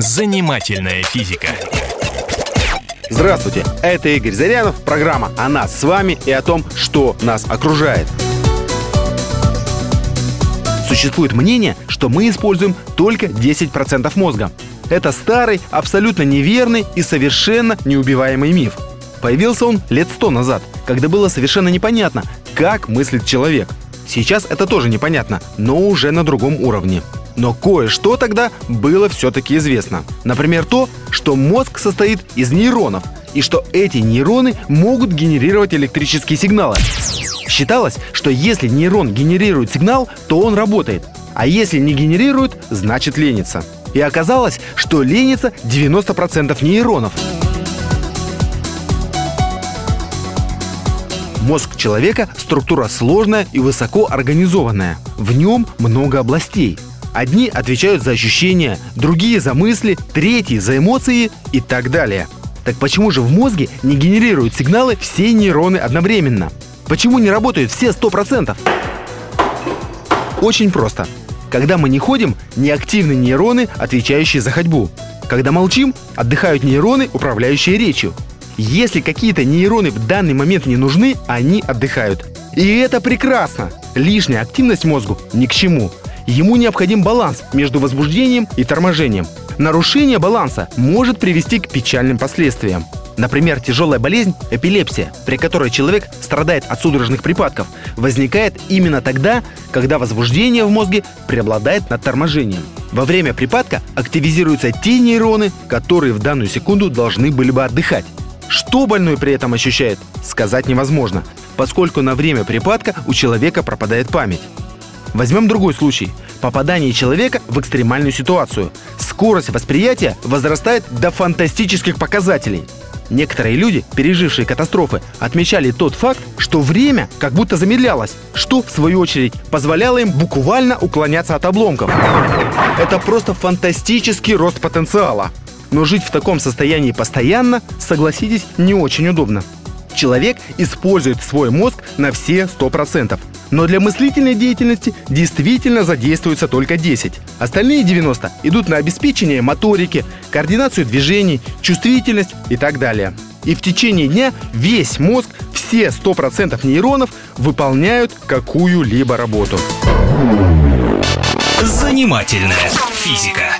Занимательная физика. Здравствуйте, это Игорь Зарянов, программа о нас с вами и о том, что нас окружает. Существует мнение, что мы используем только 10% мозга. Это старый, абсолютно неверный и совершенно неубиваемый миф. Появился он лет сто назад, когда было совершенно непонятно, как мыслит человек. Сейчас это тоже непонятно, но уже на другом уровне. Но кое-что тогда было все-таки известно. Например, то, что мозг состоит из нейронов, и что эти нейроны могут генерировать электрические сигналы. Считалось, что если нейрон генерирует сигнал, то он работает, а если не генерирует, значит ленится. И оказалось, что ленится 90% нейронов. Мозг человека – структура сложная и высоко организованная. В нем много областей. Одни отвечают за ощущения, другие за мысли, третьи за эмоции и так далее. Так почему же в мозге не генерируют сигналы все нейроны одновременно? Почему не работают все 100%? Очень просто. Когда мы не ходим, неактивны нейроны, отвечающие за ходьбу. Когда молчим, отдыхают нейроны, управляющие речью. Если какие-то нейроны в данный момент не нужны, они отдыхают. И это прекрасно. Лишняя активность мозгу ни к чему. Ему необходим баланс между возбуждением и торможением. Нарушение баланса может привести к печальным последствиям. Например, тяжелая болезнь – эпилепсия, при которой человек страдает от судорожных припадков, возникает именно тогда, когда возбуждение в мозге преобладает над торможением. Во время припадка активизируются те нейроны, которые в данную секунду должны были бы отдыхать. Что больной при этом ощущает, сказать невозможно, поскольку на время припадка у человека пропадает память. Возьмем другой случай. Попадание человека в экстремальную ситуацию. Скорость восприятия возрастает до фантастических показателей. Некоторые люди, пережившие катастрофы, отмечали тот факт, что время как будто замедлялось, что, в свою очередь, позволяло им буквально уклоняться от обломков. Это просто фантастический рост потенциала. Но жить в таком состоянии постоянно, согласитесь, не очень удобно. Человек использует свой мозг на все 100%. Но для мыслительной деятельности действительно задействуется только 10. Остальные 90 идут на обеспечение моторики, координацию движений, чувствительность и так далее. И в течение дня весь мозг, все 100% нейронов выполняют какую-либо работу. Занимательная физика.